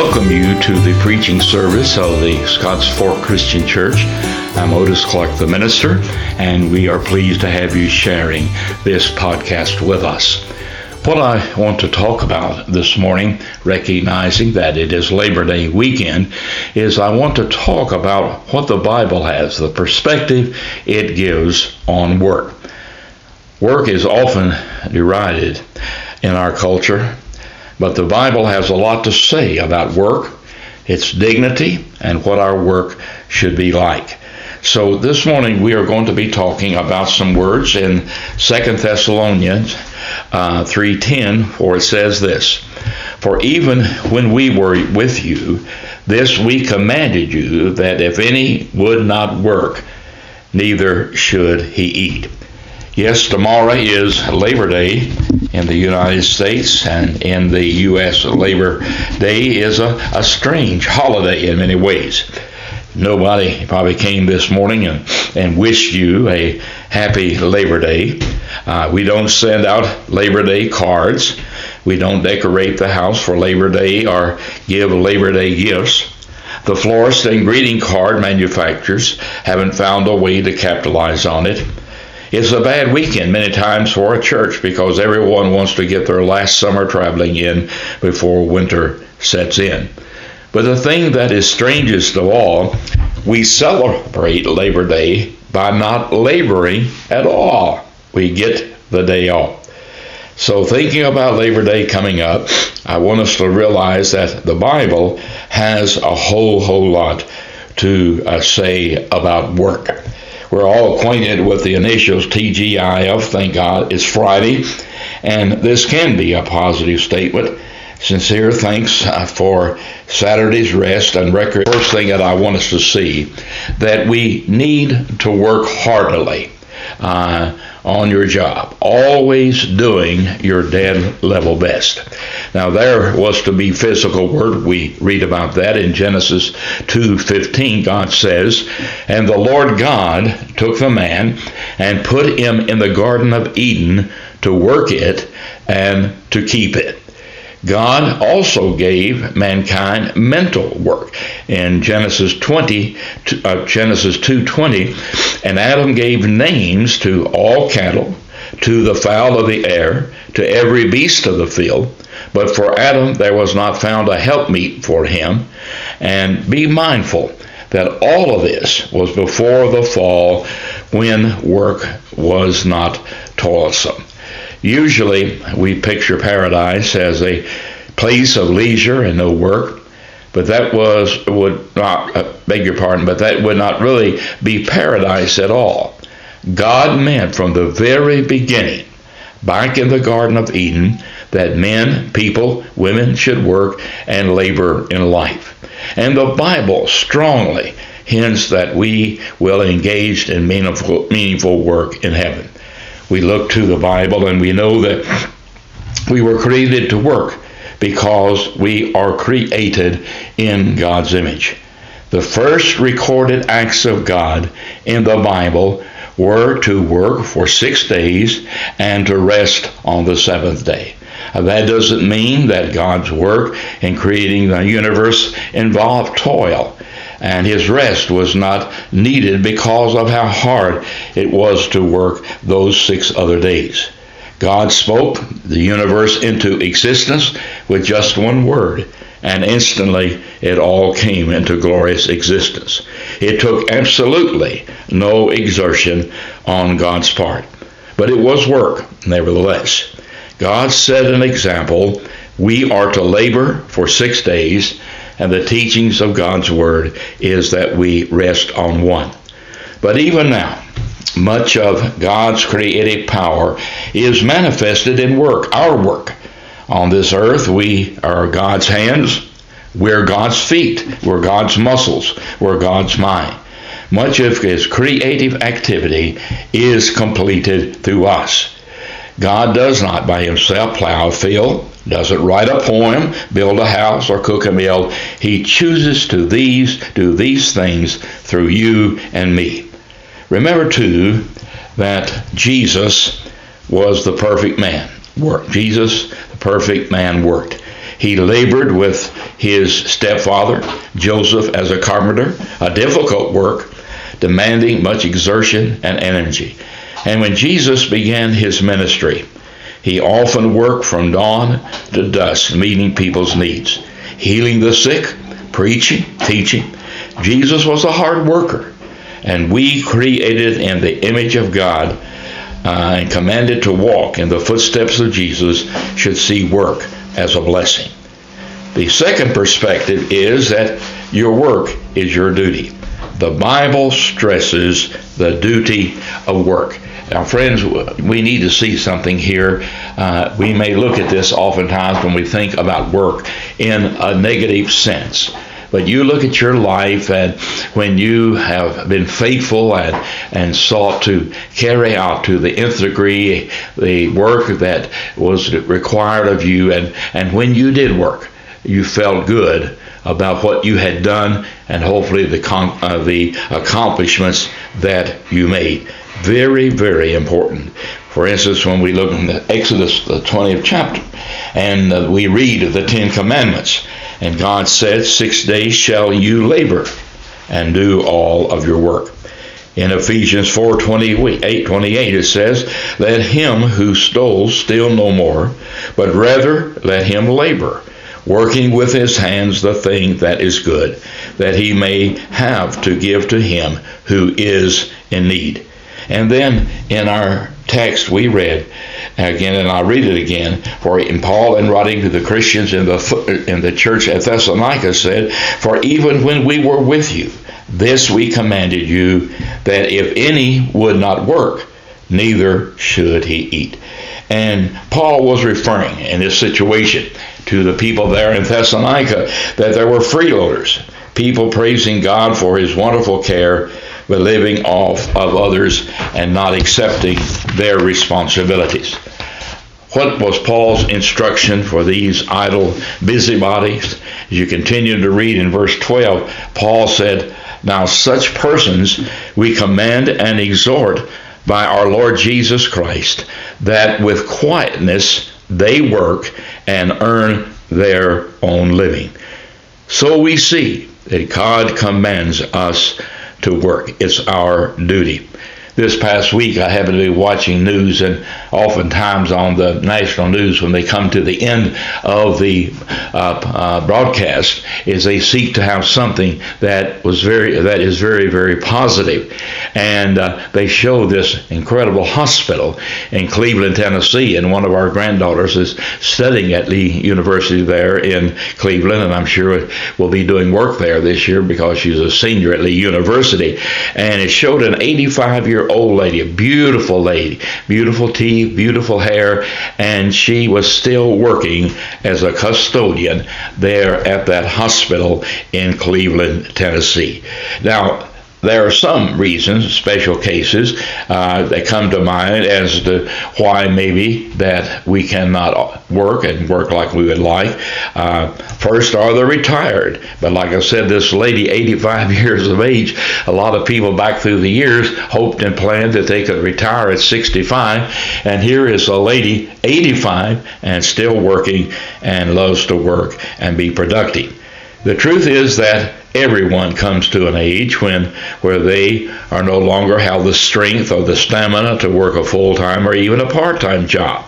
We welcome you to the preaching service of the Scotts Fork Christian Church. I'm Odis Clark, the minister, and we are pleased to have you sharing this podcast with us. What I want to talk about this morning, recognizing that it is Labor Day weekend, is I want to talk about what the Bible has, the perspective it gives on work. Work is often derided in our culture, but the Bible has a lot to say about work, its dignity, and what our work should be like. So this morning we are going to be talking about some words in 2 Thessalonians uh, 3:10, for it says this: For even when we were with you, this we commanded you that if any would not work, neither should he eat. Yes, tomorrow is Labor Day in the United States, and in the U.S., Labor Day is a, a strange holiday in many ways. Nobody probably came this morning and, and wished you a happy Labor Day. Uh, we don't send out Labor Day cards. We don't decorate the house for Labor Day or give Labor Day gifts. The florist and greeting card manufacturers haven't found a way to capitalize on it. It's a bad weekend many times for a church because everyone wants to get their last summer traveling in before winter sets in. But the thing that is strangest of all, we celebrate Labor Day by not laboring at all. We get the day off. So, thinking about Labor Day coming up, I want us to realize that the Bible has a whole, whole lot to uh, say about work. We're all acquainted with the initials TGIF, thank God it's Friday, and this can be a positive statement. Sincere thanks uh, for Saturday's rest and record. First thing that I want us to see that we need to work heartily. Uh, on your job, always doing your dead level best. Now there was to be physical work. We read about that in Genesis 2:15. God says, "And the Lord God took the man and put him in the garden of Eden to work it and to keep it." God also gave mankind mental work. In Genesis 20, uh, Genesis 2:20, and Adam gave names to all cattle, to the fowl of the air, to every beast of the field. But for Adam there was not found a helpmeet for him. And be mindful that all of this was before the fall when work was not toilsome. Usually, we picture paradise as a place of leisure and no work, but that was would not uh, beg your pardon, but that would not really be paradise at all. God meant from the very beginning, back in the Garden of Eden, that men, people, women should work and labor in life. And the Bible strongly hints that we will engage in meaningful, meaningful work in heaven we look to the Bible and we know that we were created to work because we are created in God's image. The first recorded acts of God in the Bible were to work for six days and to rest on the seventh day. That doesn't mean that God's work in creating the universe involved toil and his rest was not needed because of how hard it was to work those six other days. God spoke the universe into existence with just one word, and instantly it all came into glorious existence. It took absolutely no exertion on God's part, but it was work, nevertheless. God set an example. We are to labor for six days and the teachings of God's Word is that we rest on one. But even now, much of God's creative power is manifested in work, our work. On this earth, we are God's hands, we're God's feet, we're God's muscles, we're God's mind. Much of His creative activity is completed through us. God does not by Himself plow a field, doesn't write a poem, build a house, or cook a meal. He chooses to these do these things through you and me. Remember too that Jesus was the perfect man. Worked. Jesus, the perfect man, worked. He labored with his stepfather, Joseph, as a carpenter, a difficult work, demanding much exertion and energy. And when Jesus began his ministry, he often worked from dawn to dusk, meeting people's needs, healing the sick, preaching, teaching. Jesus was a hard worker, and we created in the image of God uh, and commanded to walk in the footsteps of Jesus should see work as a blessing. The second perspective is that your work is your duty. The Bible stresses the duty of work. Now, friends, we need to see something here. Uh, we may look at this oftentimes when we think about work in a negative sense. But you look at your life and when you have been faithful and, and sought to carry out to the nth degree the work that was required of you, and, and when you did work, you felt good about what you had done and hopefully the, uh, the accomplishments that you made. Very, very important. For instance, when we look in the Exodus, the 20th chapter, and uh, we read the Ten Commandments, and God said, Six days shall you labor and do all of your work. In Ephesians 4 28, 28, it says, Let him who stole steal no more, but rather let him labor, working with his hands the thing that is good, that he may have to give to him who is in need. And then in our text we read again, and I'll read it again. For in Paul, in writing to the Christians in the in the church at Thessalonica, said, "For even when we were with you, this we commanded you, that if any would not work, neither should he eat." And Paul was referring in this situation to the people there in Thessalonica that there were freeloaders, people praising God for his wonderful care but living off of others and not accepting their responsibilities. What was Paul's instruction for these idle busybodies? As you continue to read in verse 12, Paul said, Now such persons we command and exhort by our Lord Jesus Christ, that with quietness they work and earn their own living. So we see that God commands us to work. It's our duty. This past week, I happened to be watching news, and oftentimes on the national news, when they come to the end of the uh, uh, broadcast, is they seek to have something that was very that is very very positive, and uh, they show this incredible hospital in Cleveland, Tennessee, and one of our granddaughters is studying at Lee University there in Cleveland, and I'm sure will be doing work there this year because she's a senior at Lee University, and it showed an 85 year old lady, a beautiful lady, beautiful teeth, beautiful hair, and she was still working as a custodian there at that hospital in Cleveland, Tennessee. Now, there are some reasons, special cases, uh, that come to mind as to why maybe that we cannot work and work like we would like. Uh, first are the retired. But like I said, this lady, 85 years of age, a lot of people back through the years hoped and planned that they could retire at 65. And here is a lady, 85, and still working and loves to work and be productive. The truth is that everyone comes to an age when where they are no longer have the strength or the stamina to work a full-time or even a part-time job.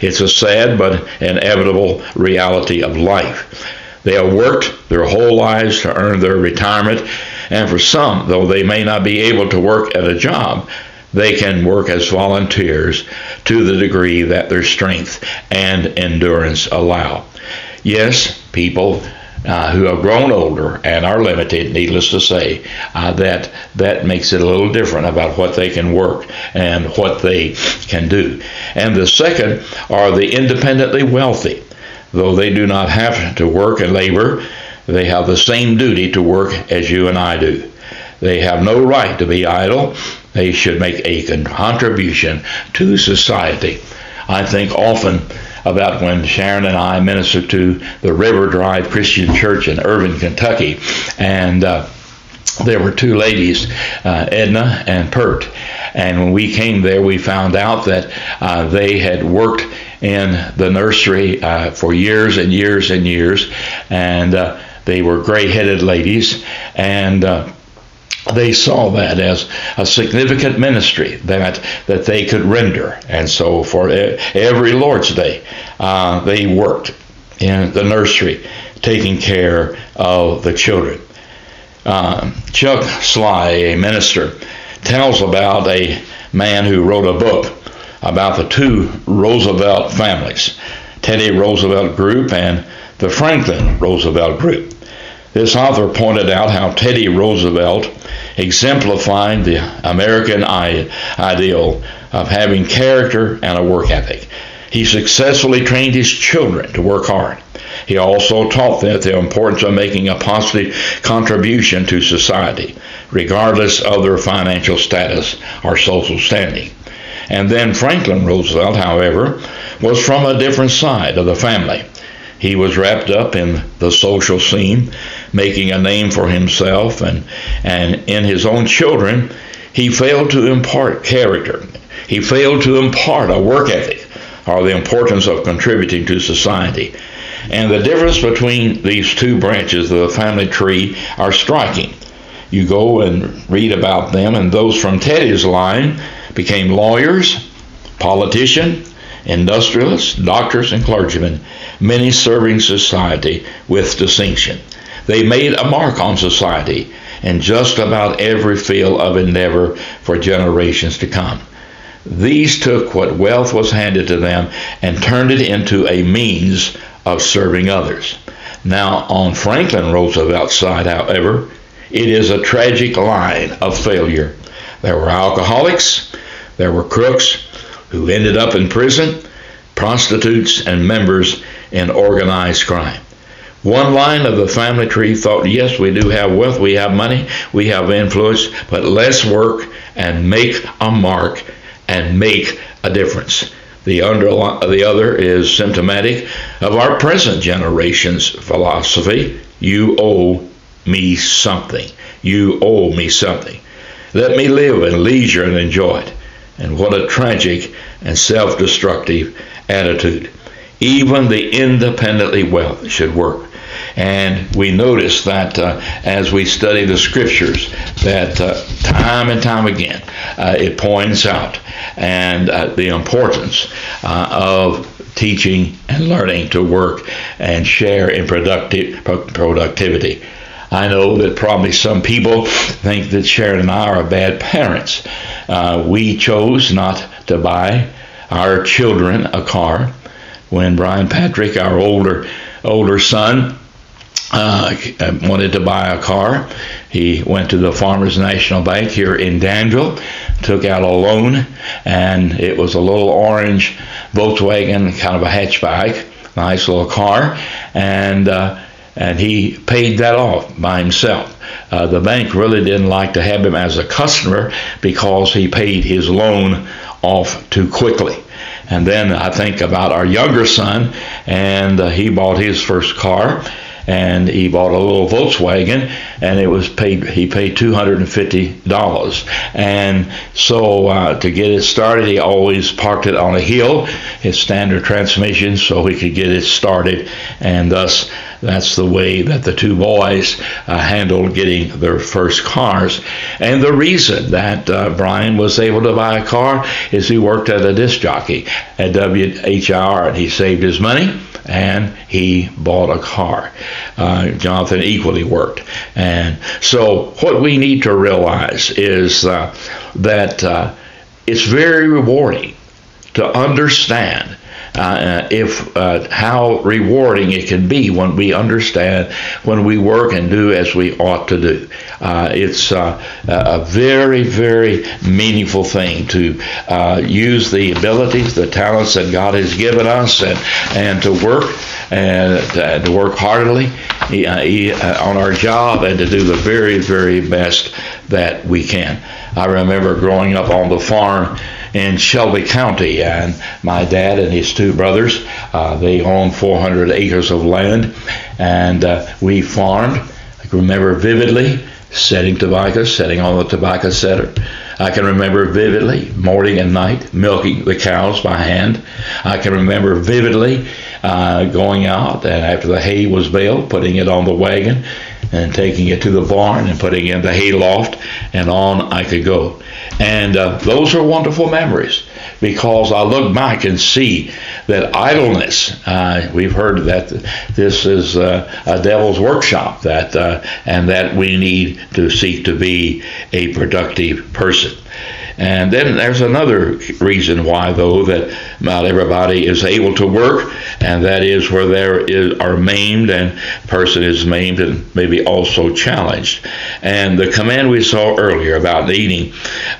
It's a sad but inevitable reality of life. They have worked their whole lives to earn their retirement, and for some, though they may not be able to work at a job, they can work as volunteers to the degree that their strength and endurance allow. Yes, people uh, who have grown older and are limited, needless to say, uh, that that makes it a little different about what they can work and what they can do. And the second are the independently wealthy. Though they do not have to work and labor, they have the same duty to work as you and I do. They have no right to be idle. They should make a contribution to society. I think often about when Sharon and I ministered to the River Drive Christian Church in Irvine, Kentucky, and uh, there were two ladies, uh, Edna and Pert. And when we came there, we found out that uh, they had worked in the nursery uh, for years and years and years, and uh, they were gray-headed ladies, and uh, they saw that as a significant ministry that that they could render, and so for every Lord's Day, uh, they worked in the nursery, taking care of the children. Uh, Chuck Sligh, a minister, tells about a man who wrote a book about the two Roosevelt families, Teddy Roosevelt Group and the Franklin Roosevelt Group. This author pointed out how Teddy Roosevelt exemplified the American ideal of having character and a work ethic. He successfully trained his children to work hard. He also taught them the importance of making a positive contribution to society, regardless of their financial status or social standing. And then Franklin Roosevelt, however, was from a different side of the family. He was wrapped up in the social scene, making a name for himself, and, and in his own children, he failed to impart character. He failed to impart a work ethic or the importance of contributing to society. And the difference between these two branches of the family tree are striking. You go and read about them, and those from Teddy's line became lawyers, politicians, industrialists, doctors, and clergymen, many serving society with distinction. They made a mark on society in just about every field of endeavor for generations to come. These took what wealth was handed to them and turned it into a means of serving others. Now, on Franklin Roosevelt's side, however, it is a tragic line of failure. There were alcoholics, there were crooks who ended up in prison, prostitutes, and members in organized crime. One line of the family tree thought, yes, we do have wealth, we have money, we have influence, but let's work and make a mark and make a difference. The, underli- the other is symptomatic of our present generation's philosophy. You owe me something. You owe me something. Let me live in leisure and enjoy it. And what a tragic and self destructive attitude. Even the independently wealthy should work. And we notice that uh, as we study the scriptures, that uh, time and time again uh, it points out and uh, the importance uh, of teaching and learning to work and share in productive productivity. I know that probably some people think that Sharon and I are bad parents. Uh, we chose not to buy our children a car when Brian Patrick, our older older son, uh, wanted to buy a car. He went to the Farmers National Bank here in Danville, took out a loan, and it was a little orange Volkswagen, kind of a hatchback, nice little car, and uh, and he paid that off by himself. Uh, the bank really didn't like to have him as a customer because he paid his loan off too quickly. And then I think about our younger son, and uh, he bought his first car and he bought a little Volkswagen, and it was paid. He paid two hundred and fifty dollars, and so uh, to get it started, he always parked it on a hill, his standard transmission, so he could get it started, and thus that's the way that the two boys uh, handled getting their first cars. And the reason that uh, Brian was able to buy a car is he worked at a disc jockey at WHR and he saved his money and he bought a car. Uh, Jonathan equally worked. And so, what we need to realize is uh, that uh, it's very rewarding to understand. Uh, if uh, how rewarding it can be when we understand when we work and do as we ought to do. Uh, it's uh, a very, very meaningful thing to uh, use the abilities, the talents that God has given us, and and to work and to, work heartily uh, on our job and to do the very, very best that we can. I remember growing up on the farm in Shelby County, and my dad and his two brothers, uh, they owned 400 acres of land, and uh, we farmed. I can remember vividly setting tobacco, setting on the tobacco setter, I can remember vividly morning and night milking the cows by hand. I can remember vividly uh, going out and after the hay was baled, putting it on the wagon and taking it to the barn and putting in the hay loft, and on I could go. And uh, those are wonderful memories because I look back and see that idleness, uh, we've heard that this is uh, a devil's workshop, that uh, and that we need to seek to be a productive person. And then there's another reason why, though, that not everybody is able to work, and that is where there is, are maimed and person is maimed and maybe also challenged. And the command we saw earlier about eating,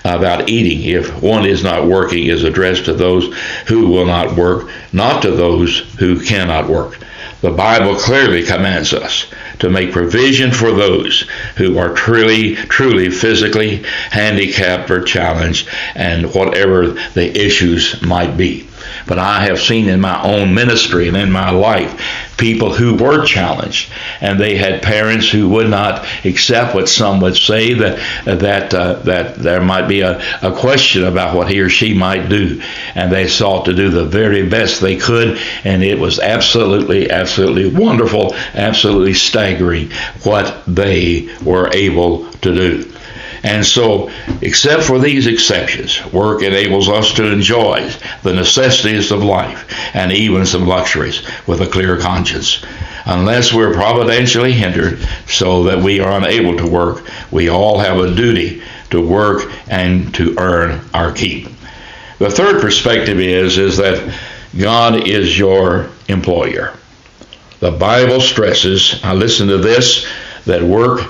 about eating, if one is not working, is addressed to those who will not work, not to those who cannot work. The Bible clearly commands us to make provision for those who are truly, truly physically handicapped or challenged and whatever the issues might be. But I have seen in my own ministry and in my life people who were challenged, and they had parents who would not accept what some would say that that uh, that there might be a, a question about what he or she might do, and they sought to do the very best they could, and it was absolutely, absolutely wonderful, absolutely staggering what they were able to do. And so, except for these exceptions, work enables us to enjoy the necessities of life and even some luxuries with a clear conscience. Unless we're providentially hindered so that we are unable to work, we all have a duty to work and to earn our keep. The third perspective is, is that God is your employer. The Bible stresses, I listen to this, that work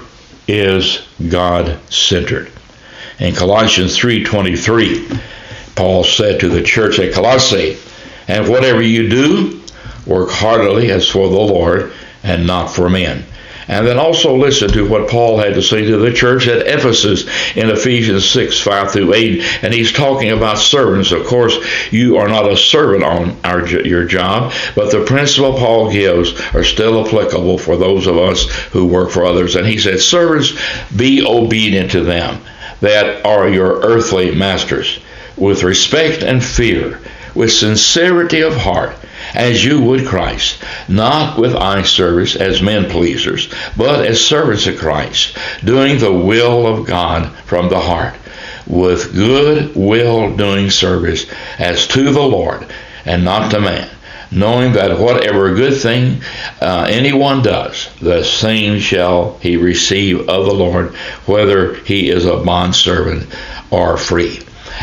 is God centered. In Colossians 3:23, Paul said to the church at Colossae, "And whatever you do, work heartily as for the Lord and not for men." And then also listen to what Paul had to say to the church at Ephesus in Ephesians 6, 5 through 8. And he's talking about servants. Of course, you are not a servant on our, your job, but the principle Paul gives are still applicable for those of us who work for others. And he said, Servants, be obedient to them that are your earthly masters with respect and fear, with sincerity of heart as you would Christ, not with eye service as men pleasers, but as servants of Christ, doing the will of God from the heart, with good will doing service as to the Lord and not to man, knowing that whatever good thing uh, anyone does, the same shall he receive of the Lord, whether he is a bondservant or free.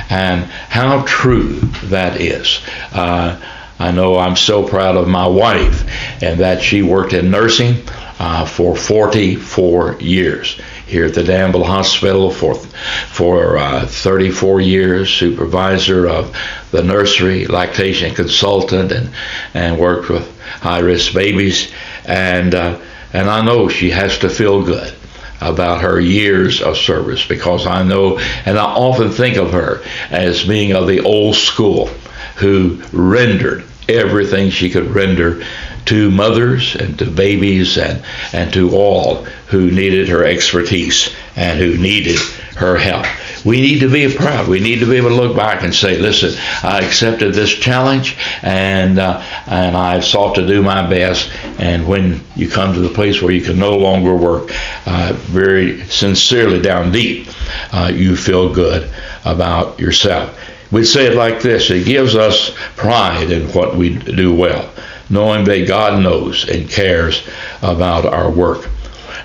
And how true that is. Uh, I know I'm so proud of my wife and that she worked in nursing uh, for 44 years here at the Danville Hospital for for uh, 34 years, supervisor of the nursery, lactation consultant, and and worked with high risk babies, and uh, and I know she has to feel good about her years of service because I know, and I often think of her as being of the old school who rendered everything she could render to mothers and to babies and, and to all who needed her expertise and who needed her help. We need to be proud. We need to be able to look back and say, listen, I accepted this challenge and, uh, and I've sought to do my best. And when you come to the place where you can no longer work, uh, very sincerely down deep, uh, you feel good about yourself. We'd say it like this it gives us pride in what we do well, knowing that God knows and cares about our work.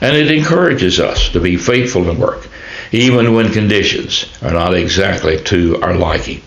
And it encourages us to be faithful in work, even when conditions are not exactly to our liking.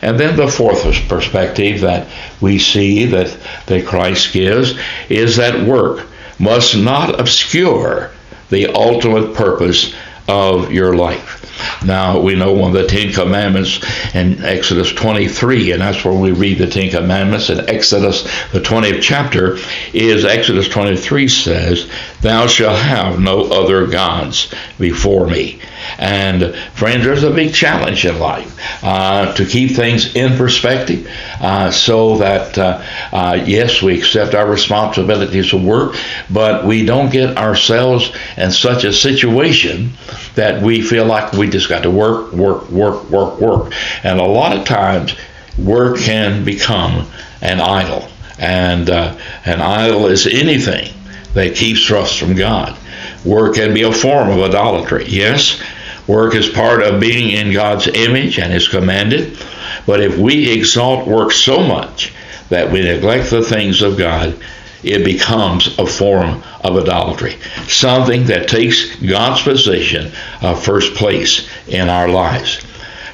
And then the fourth perspective that we see that, that Christ gives is that work must not obscure the ultimate purpose of your life. Now, we know one of the Ten Commandments in Exodus 23, and that's where we read the Ten Commandments in Exodus, the 20th chapter, is Exodus 23 says, Thou shalt have no other gods before me. And friends, there's a big challenge in life uh, to keep things in perspective uh, so that, uh, uh, yes, we accept our responsibilities of work, but we don't get ourselves in such a situation that we feel like we just got to work, work, work, work, work. And a lot of times, work can become an idol. And uh, an idol is anything that keeps us from God. Work can be a form of idolatry. Yes, work is part of being in God's image and is commanded. But if we exalt work so much that we neglect the things of God, it becomes a form of idolatry, something that takes God's position of first place in our lives.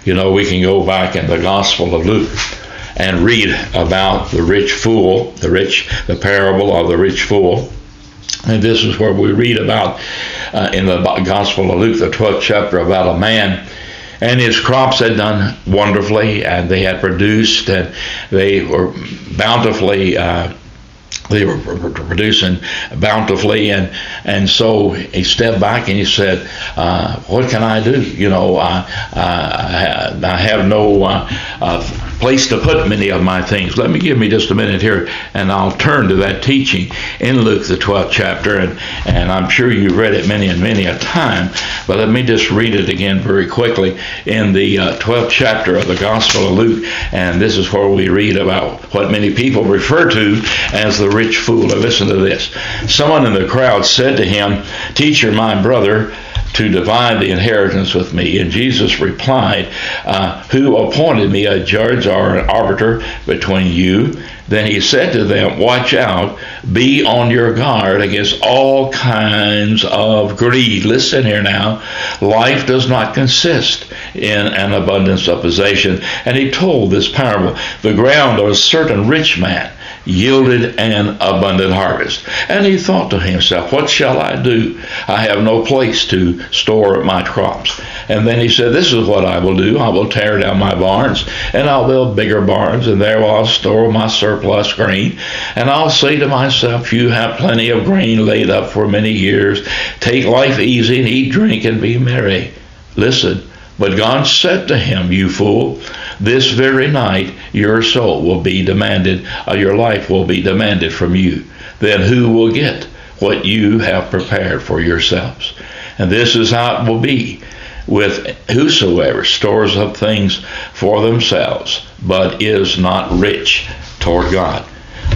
You know, we can go back in the Gospel of Luke and read about the rich fool, the rich, the parable of the rich fool. And this is where we read about uh, in the Gospel of Luke, the 12th chapter, about a man and his crops had done wonderfully, and they had produced, and they were bountifully uh, they were producing bountifully, and and so he stepped back and he said, uh, "What can I do? You know, I, I, I have no uh, uh, place to put many of my things." Let me give me just a minute here, and I'll turn to that teaching in Luke the 12th chapter, and and I'm sure you've read it many and many a time, but let me just read it again very quickly in the 12th uh, chapter of the Gospel of Luke, and this is where we read about what many people refer to as the rich fool. Now listen to this. Someone in the crowd said to him, Teacher, my brother, to divide the inheritance with me. And Jesus replied, uh, Who appointed me a judge or an arbiter between you? Then he said to them, Watch out, be on your guard against all kinds of greed. Listen here now. Life does not consist in an abundance of possession. And he told this parable the ground of a certain rich man yielded an abundant harvest. And he thought to himself, What shall I do? I have no place to store my crops. And then he said, This is what I will do. I will tear down my barns, and I'll build bigger barns, and there I'll store my surplus grain. And I'll say to myself, You have plenty of grain laid up for many years. Take life easy and eat, drink, and be merry. Listen. But God said to him, You fool, this very night your soul will be demanded, uh, your life will be demanded from you. Then who will get what you have prepared for yourselves? And this is how it will be with whosoever stores up things for themselves, but is not rich toward God.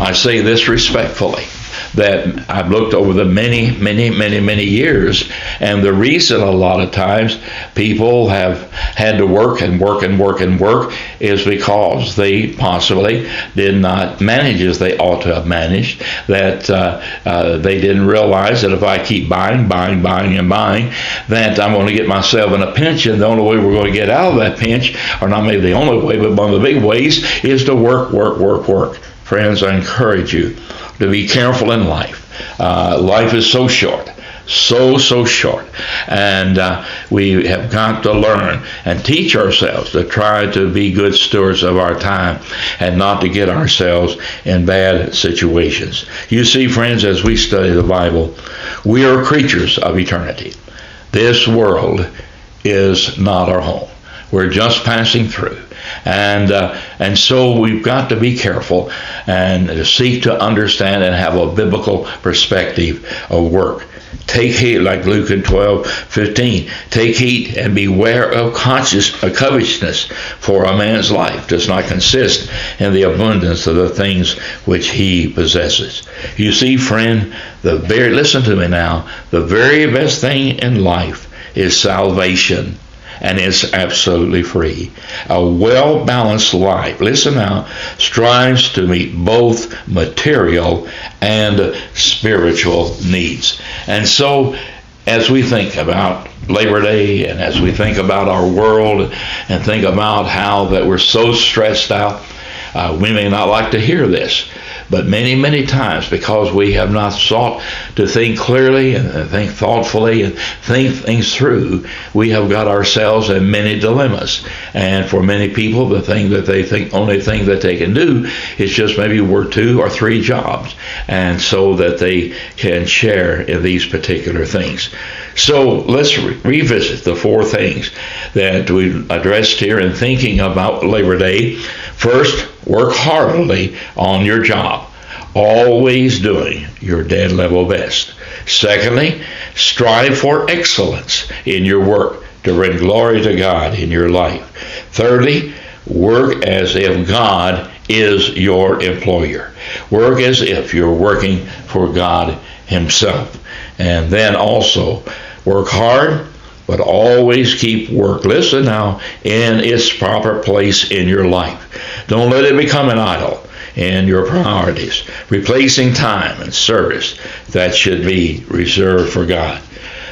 I say this respectfully that I've looked over the many, many, many, many years. And the reason a lot of times people have had to work and work and work and work is because they possibly did not manage as they ought to have managed. That uh, uh, they didn't realize that if I keep buying, buying, buying, and buying, that I'm going to get myself in a pinch. And the only way we're going to get out of that pinch, or not maybe the only way, but one of the big ways, is to work, work, work, work. Friends, I encourage you to be careful in life. Uh, life is so short so so short. And uh, we have got to learn and teach ourselves to try to be good stewards of our time and not to get ourselves in bad situations. You see friends as we study the bible we are creatures of eternity. This world is not our home. We're just passing through and uh, and so we've got to be careful and seek to understand and have a biblical perspective of work. Take heed, like Luke in 12, 15. Take heed and beware of conscious of covetousness, for a man's life does not consist in the abundance of the things which he possesses. You see, friend, the very listen to me now, the very best thing in life is salvation and it's absolutely free. A well balanced life, listen now, strives to meet both material and spiritual needs. And so, as we think about Labor Day and as we think about our world and think about how that we're so stressed out, uh, we may not like to hear this, But many, many times, because we have not sought to think clearly and think thoughtfully and think things through, we have got ourselves in many dilemmas. And for many people, the thing that they think, only thing that they can do is just maybe work two or three jobs, and so that they can share in these particular things. So let's re- revisit the four things that we addressed here in thinking about Labor Day. First, work heartily on your job, always doing your dead level best. Secondly, strive for excellence in your work to bring glory to God in your life. Thirdly, work as if God is your employer. Work as if you're working for God Himself. And then also, Work hard, but always keep work. Listen now, in its proper place in your life. Don't let it become an idol in your priorities, replacing time and service that should be reserved for God.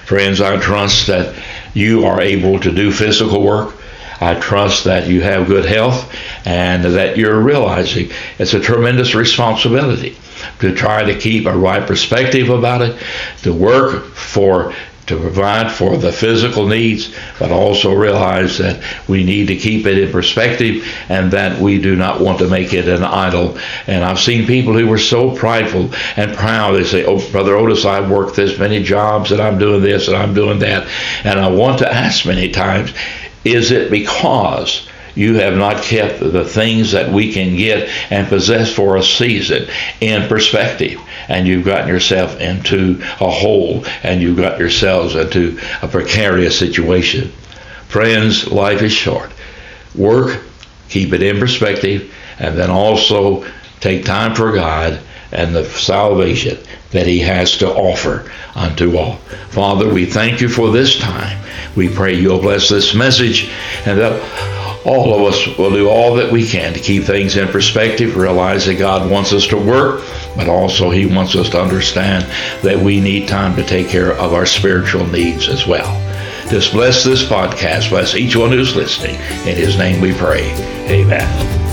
Friends, I trust that you are able to do physical work. I trust that you have good health and that you're realizing it's a tremendous responsibility to try to keep a right perspective about it, to work for to provide for the physical needs, but also realize that we need to keep it in perspective and that we do not want to make it an idol. And I've seen people who were so prideful and proud. They say, Oh, Brother Odis, I've worked this many jobs and I'm doing this and I'm doing that. And I want to ask many times, is it because you have not kept the things that we can get and possess for a season in perspective. And you've gotten yourself into a hole and you've got yourselves into a precarious situation. Friends, life is short. Work, keep it in perspective, and then also take time for God and the salvation that He has to offer unto all. Father, we thank you for this time. We pray you'll bless this message and that all of us will do all that we can to keep things in perspective, realize that God wants us to work, but also He wants us to understand that we need time to take care of our spiritual needs as well. Just bless this podcast, bless each one who's listening. In His name we pray. Amen.